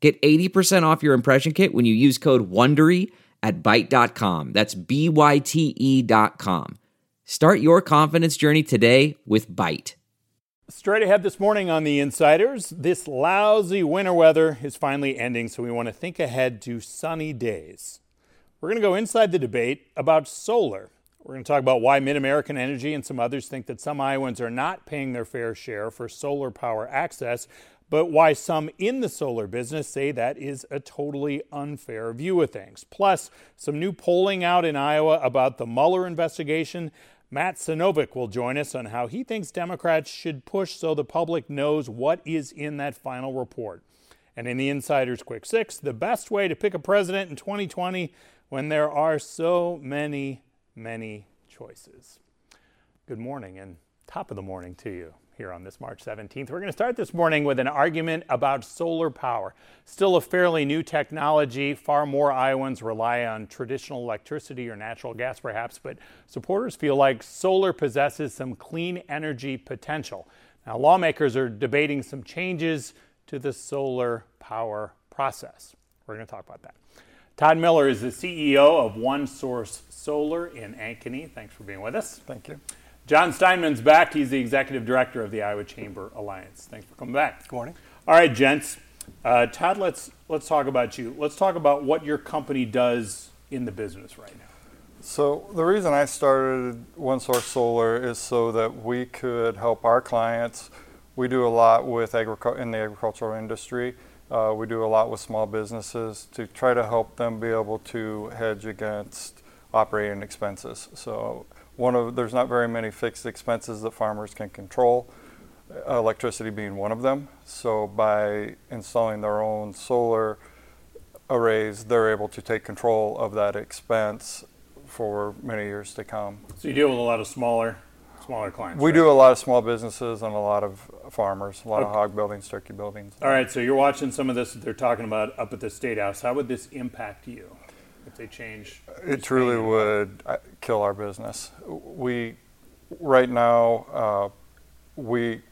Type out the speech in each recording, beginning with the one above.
Get 80% off your impression kit when you use code WONDERY at Byte.com. That's B-Y-T-E dot com. Start your confidence journey today with Byte. Straight ahead this morning on The Insiders, this lousy winter weather is finally ending, so we want to think ahead to sunny days. We're going to go inside the debate about solar. We're going to talk about why Mid American Energy and some others think that some Iowans are not paying their fair share for solar power access, but why some in the solar business say that is a totally unfair view of things. Plus, some new polling out in Iowa about the Mueller investigation. Matt Sinovic will join us on how he thinks Democrats should push so the public knows what is in that final report. And in the Insider's Quick Six, the best way to pick a president in 2020 when there are so many, many choices. Good morning and top of the morning to you here on this March 17th. We're going to start this morning with an argument about solar power. Still a fairly new technology. Far more Iowans rely on traditional electricity or natural gas, perhaps, but supporters feel like solar possesses some clean energy potential. Now, lawmakers are debating some changes to the solar power process. We're going to talk about that. Todd Miller is the CEO of One Source Solar in Ankeny. Thanks for being with us. Thank you. John Stineman's back. He's the executive director of the Iowa Chamber Alliance. Thanks for coming back. Good morning. All right, gents. Uh, Todd, let's let's talk about you. Let's talk about what your company does in the business right now. So the reason I started One Source Solar is so that we could help our clients. We do a lot with agric- in the agricultural industry. Uh, we do a lot with small businesses to try to help them be able to hedge against operating expenses. So one of there's not very many fixed expenses that farmers can control, uh, electricity being one of them. So by installing their own solar arrays, they're able to take control of that expense for many years to come. So you deal with a lot of smaller smaller clients. We right? do a lot of small businesses and a lot of farmers, a lot Okay. of hog buildings, turkey buildings. All right, so you're watching some of this that they're talking about up at the state house. How would this impact you they change? It truly would uh, kill our business. We, right now, uh, we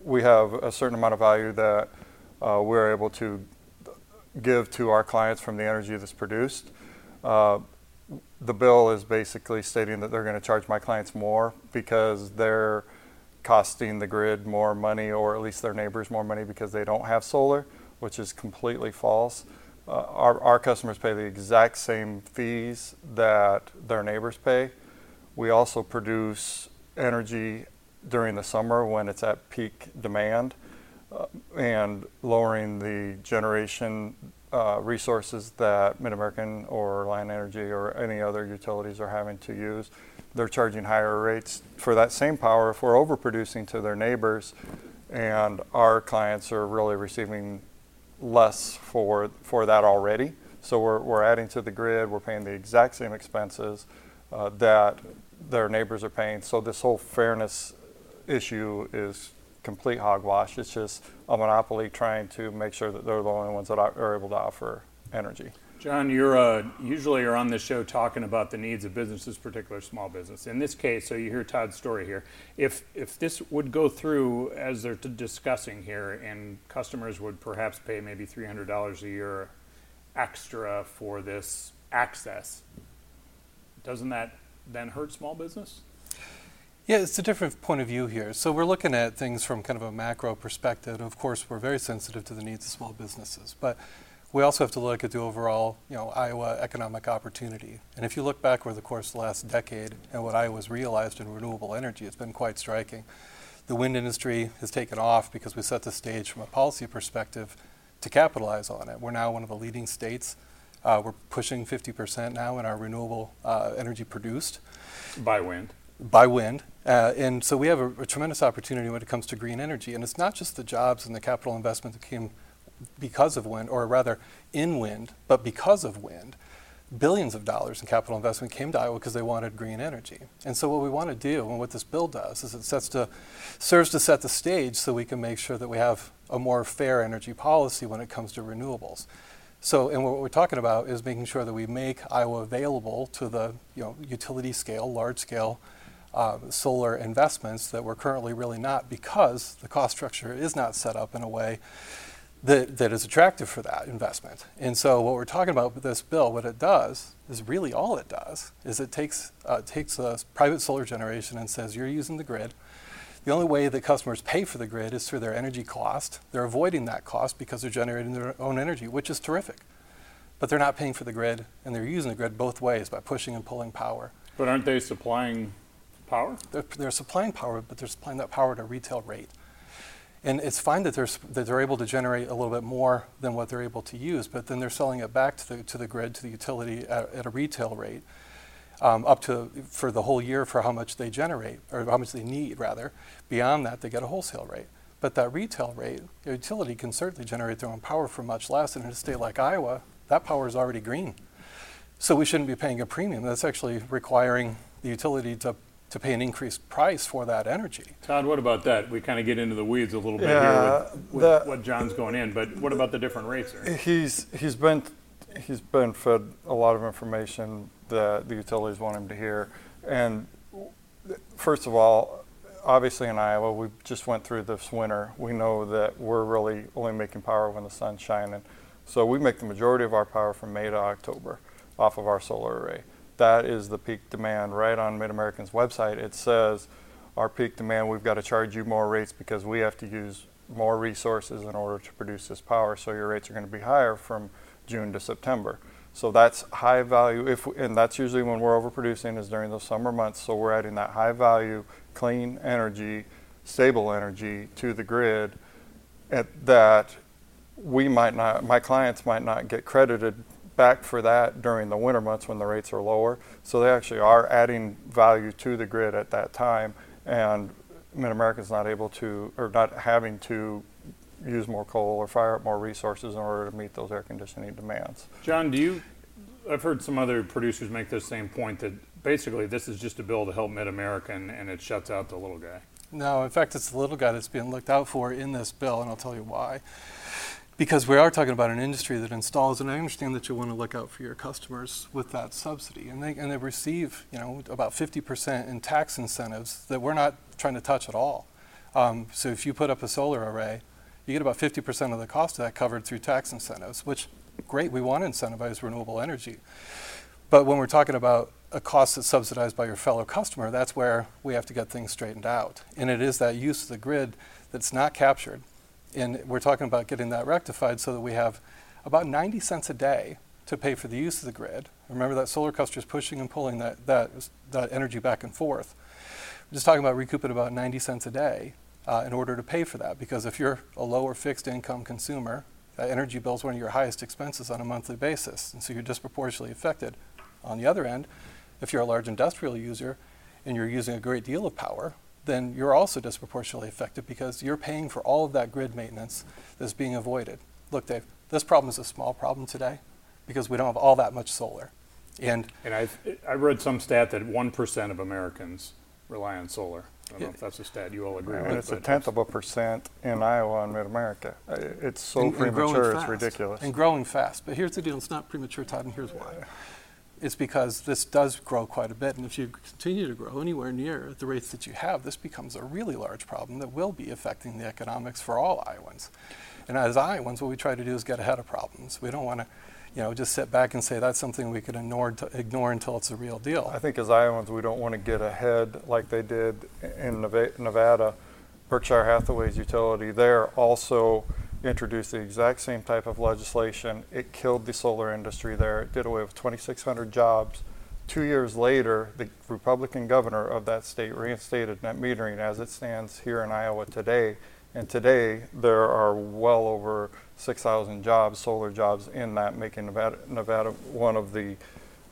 we have a certain amount of value that uh, we're able to give to our clients from the energy that's produced. Uh, the bill is basically stating that they're going to charge my clients more because they're costing the grid more money, or at least their neighbors more money because they don't have solar, which is completely false. Uh, our, our customers pay the exact same fees that their neighbors pay. We also produce energy during the summer when it's at peak demand uh, and lowering the generation uh, resources that Mid-American or Alliant Energy or any other utilities are having to use. They're charging higher rates for that same power if we're overproducing to their neighbors, and our clients are really receiving less for for that already. So we're, we're adding to the grid. We're paying the exact same expenses uh, that their neighbors are paying. So this whole fairness issue is complete hogwash. It's just a monopoly trying to make sure that they're the only ones that are are able to offer energy. John, you're uh, usually you're on this show talking about the needs of businesses, particular small business. In this case, so you hear Todd's story here. If if this would go through as they're t- discussing here, and customers would perhaps pay maybe three hundred dollars a year extra for this access, doesn't that then hurt small business? Yeah, it's a different point of view here. So we're looking at things from kind of a macro perspective. Of course, we're very sensitive to the needs of small businesses, but we also have to look at the overall, you know, Iowa economic opportunity. And if you look back over the course of the last decade and what Iowa's realized in renewable energy, it's been quite striking. The wind industry has taken off because we set the stage from a policy perspective to capitalize on it. We're now one of the leading states. Uh, we're pushing 50% now in our renewable uh, energy produced By wind. by wind. Uh, and so we have a, a tremendous opportunity when it comes to green energy. And it's not just the jobs and the capital investment that came because of wind, or rather in wind, but because of wind, billions of dollars in capital investment came to Iowa because they wanted green energy. And so what we want to do, and what this bill does, is it sets to, serves to set the stage so we can make sure that we have a more fair energy policy when it comes to renewables. So, and what we're talking about is making sure that we make Iowa available to the you know, utility scale, large scale uh, solar investments that we're currently really not because the cost structure is not set up in a way that, that is attractive for that investment. And so what we're talking about with this bill, what it does is really all it does is it takes, uh, takes a private solar generation and says you're using the grid. The only way that customers pay for the grid is through their energy cost. They're avoiding that cost because they're generating their own energy, which is terrific. But they're not paying for the grid, and they're using the grid both ways by pushing and pulling power. But aren't they supplying power? They're, they're supplying power, but they're supplying that power at a retail rate. And it's fine that they're, that they're able to generate a little bit more than what they're able to use, but then they're selling it back to the, to the grid, to the utility at, at a retail rate, um, up to for the whole year for how much they generate, or how much they need, rather. Beyond that, they get a wholesale rate. But that retail rate, the utility can certainly generate their own power for much less. And in a state like Iowa, that power is already green. So we shouldn't be paying a premium. That's actually requiring the utility to to pay an increased price for that energy. Todd, what about that? We kind of get into the weeds a little bit Yeah, here with, with the- what John's going in, but what about the different rates? There? He's he's been he's been fed a lot of information that the utilities want him to hear. And first of all, obviously in Iowa, we just went through this winter. We know that we're really only making power when the sun's shining. So we make the majority of our power from May to October off of our solar array. That is the peak demand right on Mid American's website. It says our peak demand, we've got to charge you more rates because we have to use more resources in order to produce this power. So your rates are going to be higher from June to September. So that's high value. If and that's usually when we're overproducing is during those summer months. So we're adding that high value, clean energy, stable energy to the grid. At that, we might not. My clients might not get credited back for that during the winter months when the rates are lower. So they actually are adding value to the grid at that time, and Mid America's not able to or not having to use more coal or fire up more resources in order to meet those air conditioning demands. John, do you? I've heard some other producers make this same point that basically this is just a bill to help Mid America and, and it shuts out the little guy. No, in fact, it's the little guy that's being looked out for in this bill, and I'll tell you why. Because we are talking about an industry that installs, and I understand that you want to look out for your customers with that subsidy, and they and they receive, you know, about 50% in tax incentives that we're not trying to touch at all. Um, so if you put up a solar array, you get about 50% of the cost of that covered through tax incentives, which great, we want to incentivize renewable energy. But when we're talking about a cost that's subsidized by your fellow customer, that's where we have to get things straightened out. And it is that use of the grid that's not captured. And we're talking about getting that rectified so that we have about 90 cents a day to pay for the use of the grid. Remember that solar cluster is pushing and pulling that, that, that energy back and forth. We're just talking about recouping about 90 cents a day uh, in order to pay for that. Because if you're a lower fixed income consumer, that energy bill is one of your highest expenses on a monthly basis. And so you're disproportionately affected. On the other end, if you're a large industrial user and you're using a great deal of power, then you're also disproportionately affected because you're paying for all of that grid maintenance that's being avoided. Look, Dave, this problem is a small problem today because we don't have all that much solar. And And I I read some stat that one percent of Americans rely on solar. I don't know if that's a stat you all agree And with. it's a but tenth of a percent in Iowa and Mid America. It's so and- and growing premature, it's fast. ridiculous. And growing fast. But here's the deal it's not premature, Todd, and here's why. It's because this does grow quite a bit, and if you continue to grow anywhere near at the rates that you have, this becomes a really large problem that will be affecting the economics for all Iowans. And as Iowans, what we try to do is get ahead of problems. We don't want to, you know, just sit back and say that's something we can ignore, ignore until it's a real deal. I think as Iowans, we don't want to get ahead like they did in Nevada. Berkshire Hathaway's utility there also introduced the exact same type of legislation. It killed the solar industry there. It did away with 2,600 jobs. Two years later, the Republican governor of that state reinstated net metering as it stands here in Iowa today. And today, there are well over 6,000 jobs, solar jobs, in that, making Nevada, Nevada one of the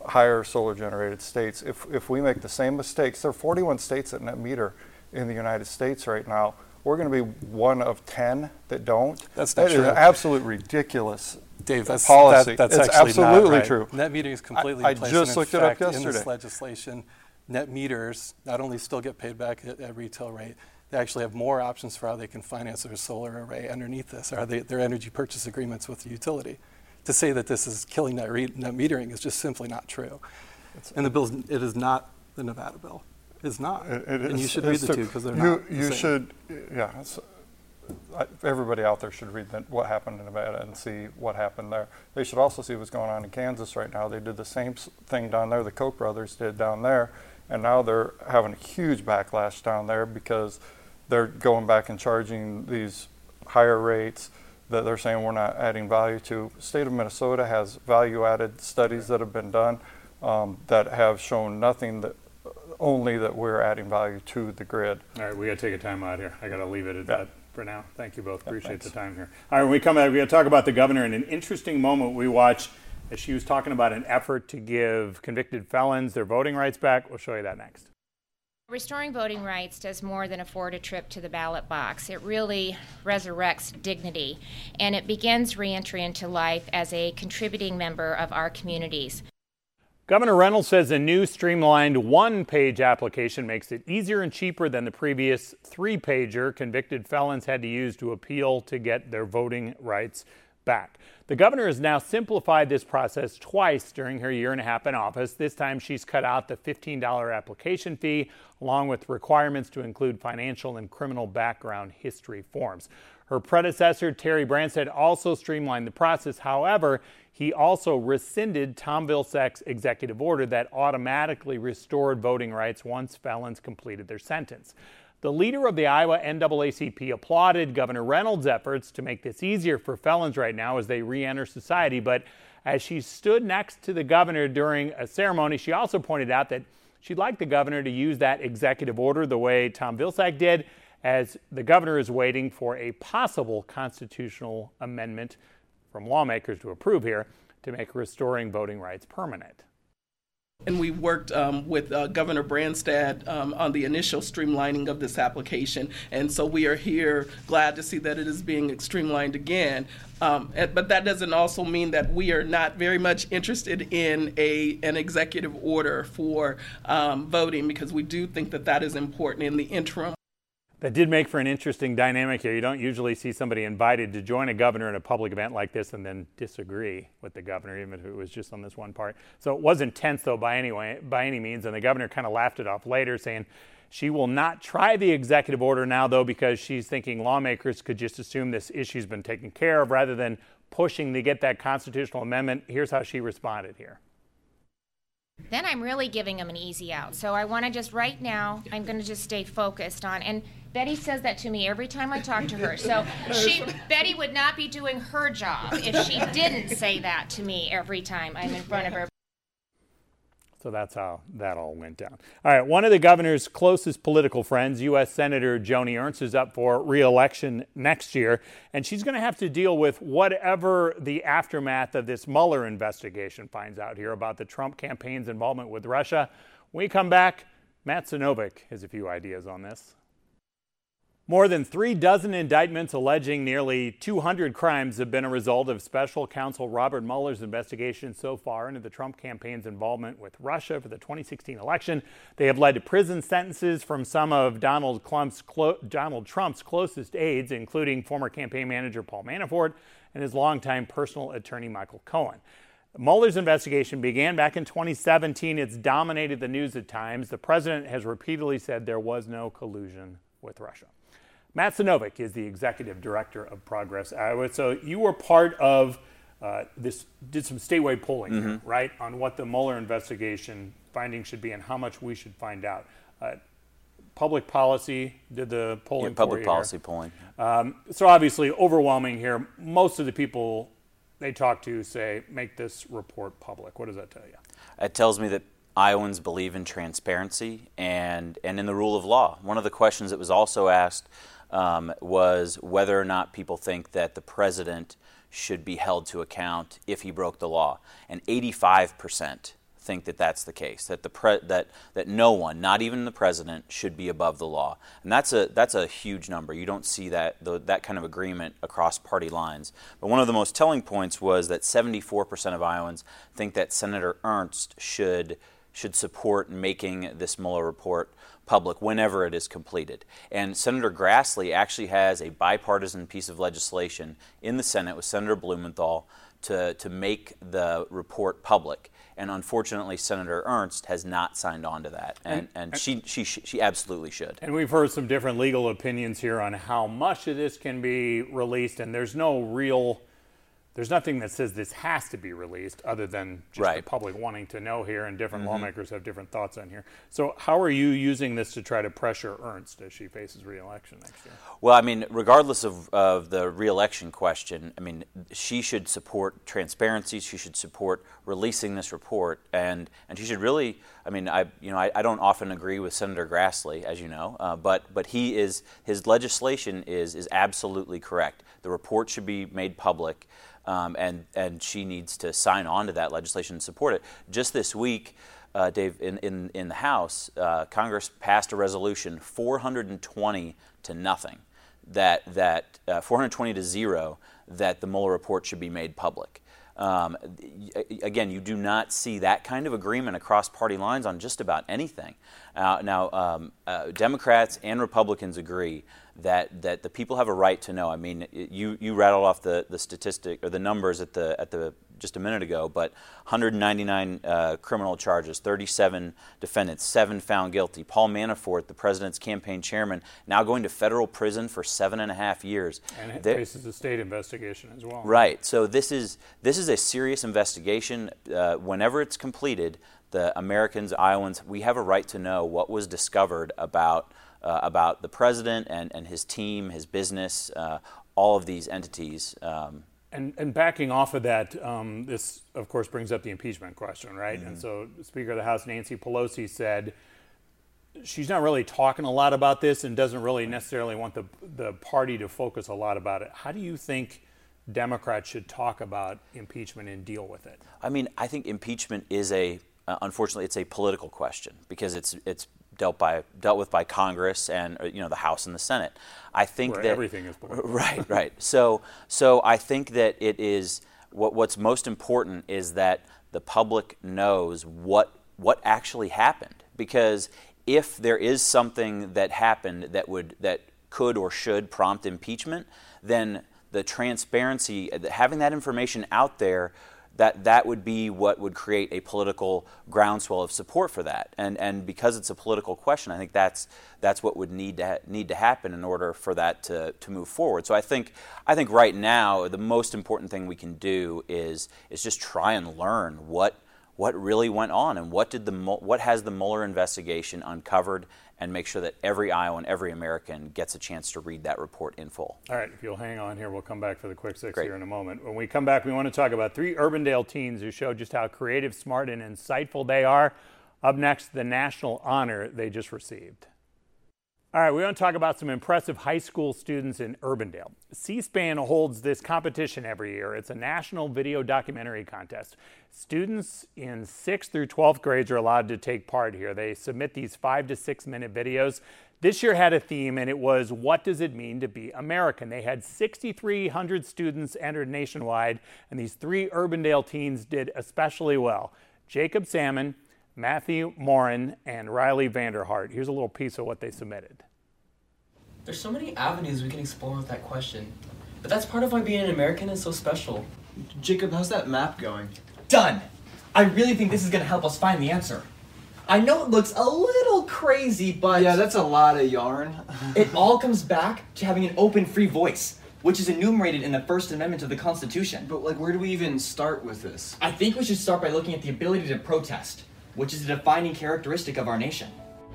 higher solar generated states. If, if we make the same mistakes, there are 41 states that net meter in the United States right now. We're going to be one of 10 that don't. That's not That is true. an absolute ridiculous Dave, that's, policy. That, that's it's actually absolutely not right. true. Net metering is completely I- I just looked it up fact, In this legislation, net meters not only still get paid back at, at retail rate, they actually have more options for how they can finance their solar array underneath this, or they, their energy purchase agreements with the utility. To say that this is killing net, re, net metering is just simply not true. And the bill, it is not the Nevada bill. It's not. It- it and you should read is the two because they're you, not. You same. should, yeah. I- Everybody out there should read that, what happened in Nevada and see what happened there. They should also see what's going on in Kansas right now. They did the same thing down there. The Koch brothers did down there, and now they're having a huge backlash down there because they're going back and charging these higher rates that they're saying we're not adding value to. State of Minnesota has value-added studies that have been done um, that have shown nothing that only that we're adding value to the grid. All right, we got to take a time out here. I got to leave it at Yeah. that for now. Thank you both. Yeah, Appreciate thanks. the time here. All right, when we come back, we're going to talk about the governor in an interesting moment we watched as she was talking about an effort to give convicted felons their voting rights back. We'll show you that next. Restoring voting rights does more than afford a trip to the ballot box. It really resurrects dignity, and it begins reentry into life as a contributing member of our communities. Governor Reynolds says a new streamlined one page application makes it easier and cheaper than the previous three pager convicted felons had to use to appeal to get their voting rights back. The governor has now simplified this process twice during her year and a half in office. This time she's cut out the $15 application fee, along with requirements to include financial and criminal background history forms. Her predecessor, Terry Branstad, also streamlined the process. However, he also rescinded Tom Vilsack's executive order that automatically restored voting rights once felons completed their sentence. The leader of the Iowa NAACP applauded Governor Reynolds' efforts to make this easier for felons right now as they re enter society. But as she stood next to the governor during a ceremony, she also pointed out that she'd like the governor to use that executive order the way Tom Vilsack did, as the governor is waiting for a possible constitutional amendment from lawmakers to approve here to make restoring voting rights permanent. And we worked um, with uh, Governor Branstad um, on the initial streamlining of this application. And so we are here glad to see that it is being streamlined again. Um, but that doesn't also mean that we are not very much interested in a, an executive order for um, voting because we do think that that is important in the interim. That did make for an interesting dynamic here. You don't usually see somebody invited to join a governor in a public event like this and then disagree with the governor, even if it was just on this one part. So it wasn't tense though by any way, by any means, and the governor kind of laughed it off later, saying she will not try the executive order now though because she's thinking lawmakers could just assume this issue's been taken care of rather than pushing to get that constitutional amendment. Here's how she responded here. Then I'm really giving them an easy out. So I want to just right now, I'm going to just stay focused on. And Betty says that to me every time I talk to her. So she, Betty would not be doing her job if she didn't say that to me every time I'm in front of her. So that's how that all went down. All right, one of the governor's closest political friends, U.S. Senator Joni Ernst, is up for reelection next year, and she's going to have to deal with whatever the aftermath of this Mueller investigation finds out here about the Trump campaign's involvement with Russia. When we come back, Matt Sinovic has a few ideas on this. More than three dozen indictments alleging nearly 200 crimes have been a result of special counsel Robert Mueller's investigation so far into the Trump campaign's involvement with Russia for the 2016 election. They have led to prison sentences from some of Donald Trump's, clo- Donald Trump's closest aides, including former campaign manager Paul Manafort and his longtime personal attorney Michael Cohen. Mueller's investigation began back in 2017. It's dominated the news at times. The president has repeatedly said there was no collusion with Russia. Matt Sinovic is the executive director of Progress Iowa. So you were part of uh, this, did some statewide polling, here, right, on what the Mueller investigation findings should be and how much we should find out. Uh, public policy did the polling. Yeah, public policy here. polling. Um, so obviously overwhelming here. Most of the people they talk to say make this report public. What does that tell you? It tells me that Iowans believe in transparency and, and in the rule of law. One of the questions that was also asked um, was whether or not people think that the president should be held to account if he broke the law. And 85% think that that's the case. That the pre- that that no one, not even the president, should be above the law, and that's a that's a huge number. You don't see that the, that kind of agreement across party lines. But one of the most telling points was that 74% of Iowans think that Senator Ernst should should support making this Mueller report public whenever it is completed. And Senator Grassley actually has a bipartisan piece of legislation in the Senate with Senator Blumenthal to, to make the report public. And unfortunately, Senator Ernst has not signed on to that. And, and, and uh, she, she, she absolutely should. And we've heard some different legal opinions here on how much of this can be released, and there's no real there's nothing that says this has to be released other than just right. the public wanting to know here, and different mm-hmm. lawmakers have different thoughts on here. So, how are you using this to try to pressure Ernst as she faces reelection next year? Well, I mean, regardless of, of the reelection question, I mean, she should support transparency. She should support releasing this report, and and she should really. I mean, I you know I, I don't often agree with Senator Grassley, as you know, uh, but but he is his legislation is is absolutely correct. The report should be made public um, and and she needs to sign on to that legislation and support it. Just this week, uh, Dave, in, in, in the House, uh, Congress passed a resolution 420 to nothing, that that uh, 420 to zero, that the Mueller report should be made public. Um, again, you do not see that kind of agreement across party lines on just about anything. Uh, now, um, uh, Democrats and Republicans agree that that the people have a right to know. I mean, you you rattled off the, the statistic or the numbers at the at the just a minute ago, but 199 uh, criminal charges, 37 defendants, seven found guilty. Paul Manafort, the president's campaign chairman, now going to federal prison for seven and a half years. And it faces a state investigation as well. Right. So this is this is a serious investigation. Uh, whenever it's completed, the Americans, Iowans, we have a right to know what was discovered about uh, about the president and, and his team, his business, uh, all of these entities. Um, and, and, backing off of that, um, this of course brings up the impeachment question, right? Mm-hmm. And so, Speaker of the House Nancy Pelosi said she's not really talking a lot about this and doesn't really necessarily want the the party to focus a lot about it. How do you think? Democrats should talk about impeachment and deal with it. I mean, I think impeachment is a uh, unfortunately it's a political question because it's it's dealt by dealt with by Congress and uh, you know the House and the Senate. I think Where that everything is political. right, right. So so I think that it is what what's most important is that the public knows what what actually happened because if there is something that happened that would that could or should prompt impeachment, then the transparency having that information out there that that would be what would create a political groundswell of support for that. And and because it's a political question, I think that's that's what would need to ha- need to happen in order for that to, to move forward. So I think I think right now the most important thing we can do is is just try and learn what what really went on and what did the what has the Mueller investigation uncovered and make sure that every Iowan, every American gets a chance to read that report in full. All right, if you'll hang on here, we'll come back for the quick six Great. here in a moment. When we come back, we want to talk about three Urbandale teens who showed just how creative, smart, and insightful they are. Up next, the national honor they just received. All right, we want to talk about some impressive high school students in Urbandale. C SPAN holds this competition every year. It's a national video documentary contest. Students in 6th through 12th grades are allowed to take part here. They submit these five to six minute videos. This year had a theme, and it was What Does It Mean to Be American? They had 6,300 students entered nationwide, and these three Urbandale teens did especially well. Jacob Salmon, Matthew Morin, and Riley Vanderhart. Here's a little piece of what they submitted. There's so many avenues we can explore with that question, but that's part of why being an American is so special. Jacob, how's that map going? Done! I really think this is going to help us find the answer. I know it looks a little crazy, but. Yeah, that's a lot of yarn. it all comes back to having an open, free voice, which is enumerated in the First Amendment of the Constitution. But, like, where do we even start with this? I think we should start by looking at the ability to protest which is a defining characteristic of our nation.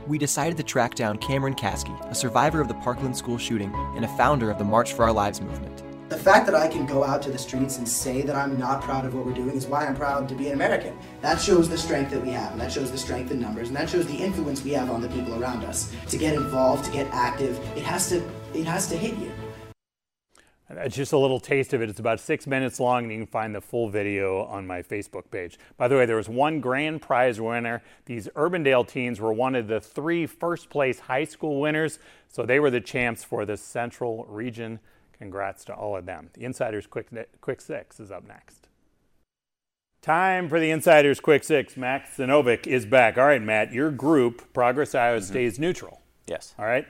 We decided to track down Cameron Kasky, a survivor of the Parkland school shooting and a founder of the March for Our Lives movement. The fact that I can go out to the streets and say that I'm not proud of what we're doing is why I'm proud to be an American. That shows the strength that we have, and that shows the strength in numbers, and that shows the influence we have on the people around us. To get involved, to get active, it has to it has to hit you. That's just a little taste of it. It's about six minutes long, and you can find the full video on my Facebook page. By the way, there was one grand prize winner. These Urbandale teens were one of the three first place high school winners, so they were the champs for the Central region. Congrats to all of them. The Insiders Quick, Quick Six is up next. Time for the Insiders Quick Six. Matt Sinovic is back. All right, Matt, your group, Progress Iowa, Mm-hmm. stays neutral. Yes. All right.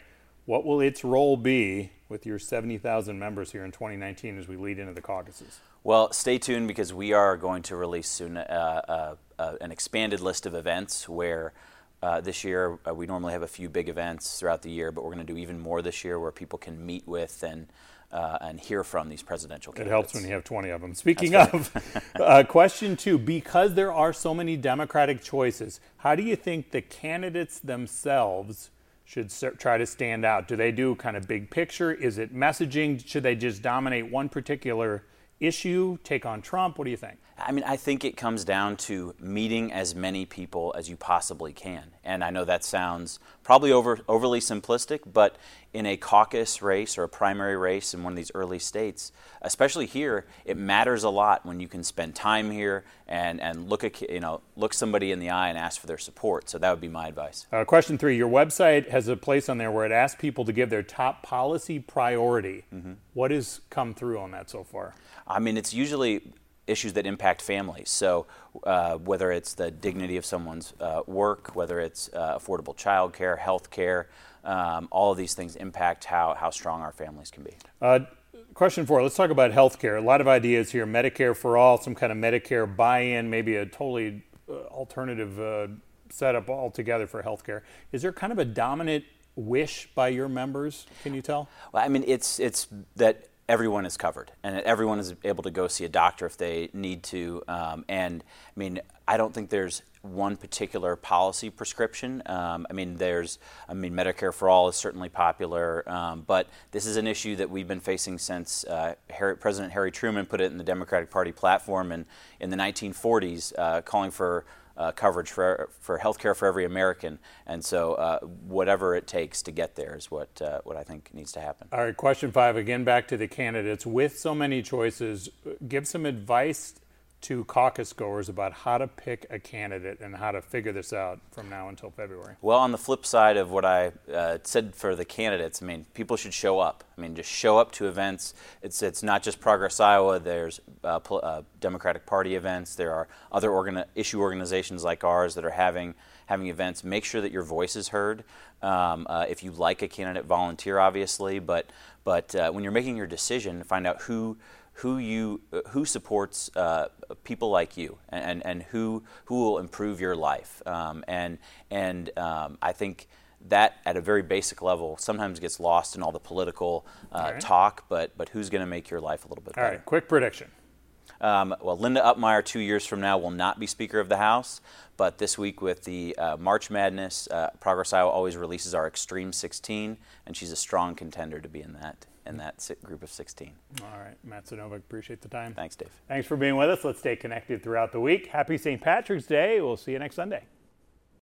What will its role be with your 70,000 members here in 2019 as we lead into the caucuses? Well, stay tuned because we are going to release soon uh, uh, uh, an expanded list of events where uh, this year uh, we normally have a few big events throughout the year, but we're going to do even more this year where people can meet with and uh, and hear from these presidential candidates. It helps when you have 20 of them. Speaking of, uh, question two because there are so many Democratic choices, how do you think the candidates themselves should try to stand out? Do they do kind of big picture? Is it messaging? Should they just dominate one particular issue, take on Trump? What do you think? I mean, I think it comes down to meeting as many people as you possibly can. And I know that sounds probably over, overly simplistic, but in a caucus race or a primary race in one of these early states, especially here, it matters a lot when you can spend time here and, and look at you know look somebody in the eye and ask for their support. So that would be my advice. Uh, question three Your website has a place on there where it asks people to give their top policy priority. What has come through on that so far? I mean, it's usually issues that impact families. So, uh, whether it's the dignity of someone's uh, work, whether it's uh, affordable child care, health care, um, all of these things impact how, how strong our families can be. Uh, question four let's talk about health care. A lot of ideas here Medicare for all, some kind of Medicare buy in, maybe a totally uh, alternative uh, setup altogether for health care. Is there kind of a dominant wish by your members? Can you tell? Well, I mean, it's it's that everyone is covered and everyone is able to go see a doctor if they need to. Um, and I mean, I don't think there's one particular policy prescription. Um, I mean, there's, I mean, Medicare for all is certainly popular, um, but this is an issue that we've been facing since uh, Harry, President Harry Truman put it in the Democratic Party platform in, in the 1940s, uh, calling for uh, coverage for for health care for every American, and so uh, whatever it takes to get there is what uh, what I think needs to happen. All right, question five again back to the candidates. With so many choices, give some advice to caucus goers about how to pick a candidate and how to figure this out from now until February. Well, on the flip side of what I uh, said for the candidates, I mean, people should show up. I mean, just show up to events. It's it's not just Progress Iowa. There's uh, pol- uh, Democratic Party events. There are other issue organizations like ours that are having having events. Make sure that your voice is heard. Um, uh, if you like a candidate, volunteer, obviously. But but uh, when you're making your decision, find out who who you uh, who supports uh, people like you and, and who who will improve your life um, and and um, I think that at a very basic level sometimes gets lost in all the political uh, All right. talk but but who's going to make your life a little bit All better right, quick prediction. um, well, Linda Upmeyer, two years from now, will not be Speaker of the House. But this week, with the uh, March Madness, uh, Progress Iowa always releases our Extreme 16, and she's a strong contender to be in that in that group of 16. All right, Matt Sinovic, appreciate the time. Thanks, Dave. Thanks for being with us. Let's stay connected throughout the week. Happy St. Patrick's Day. We'll see you next Sunday.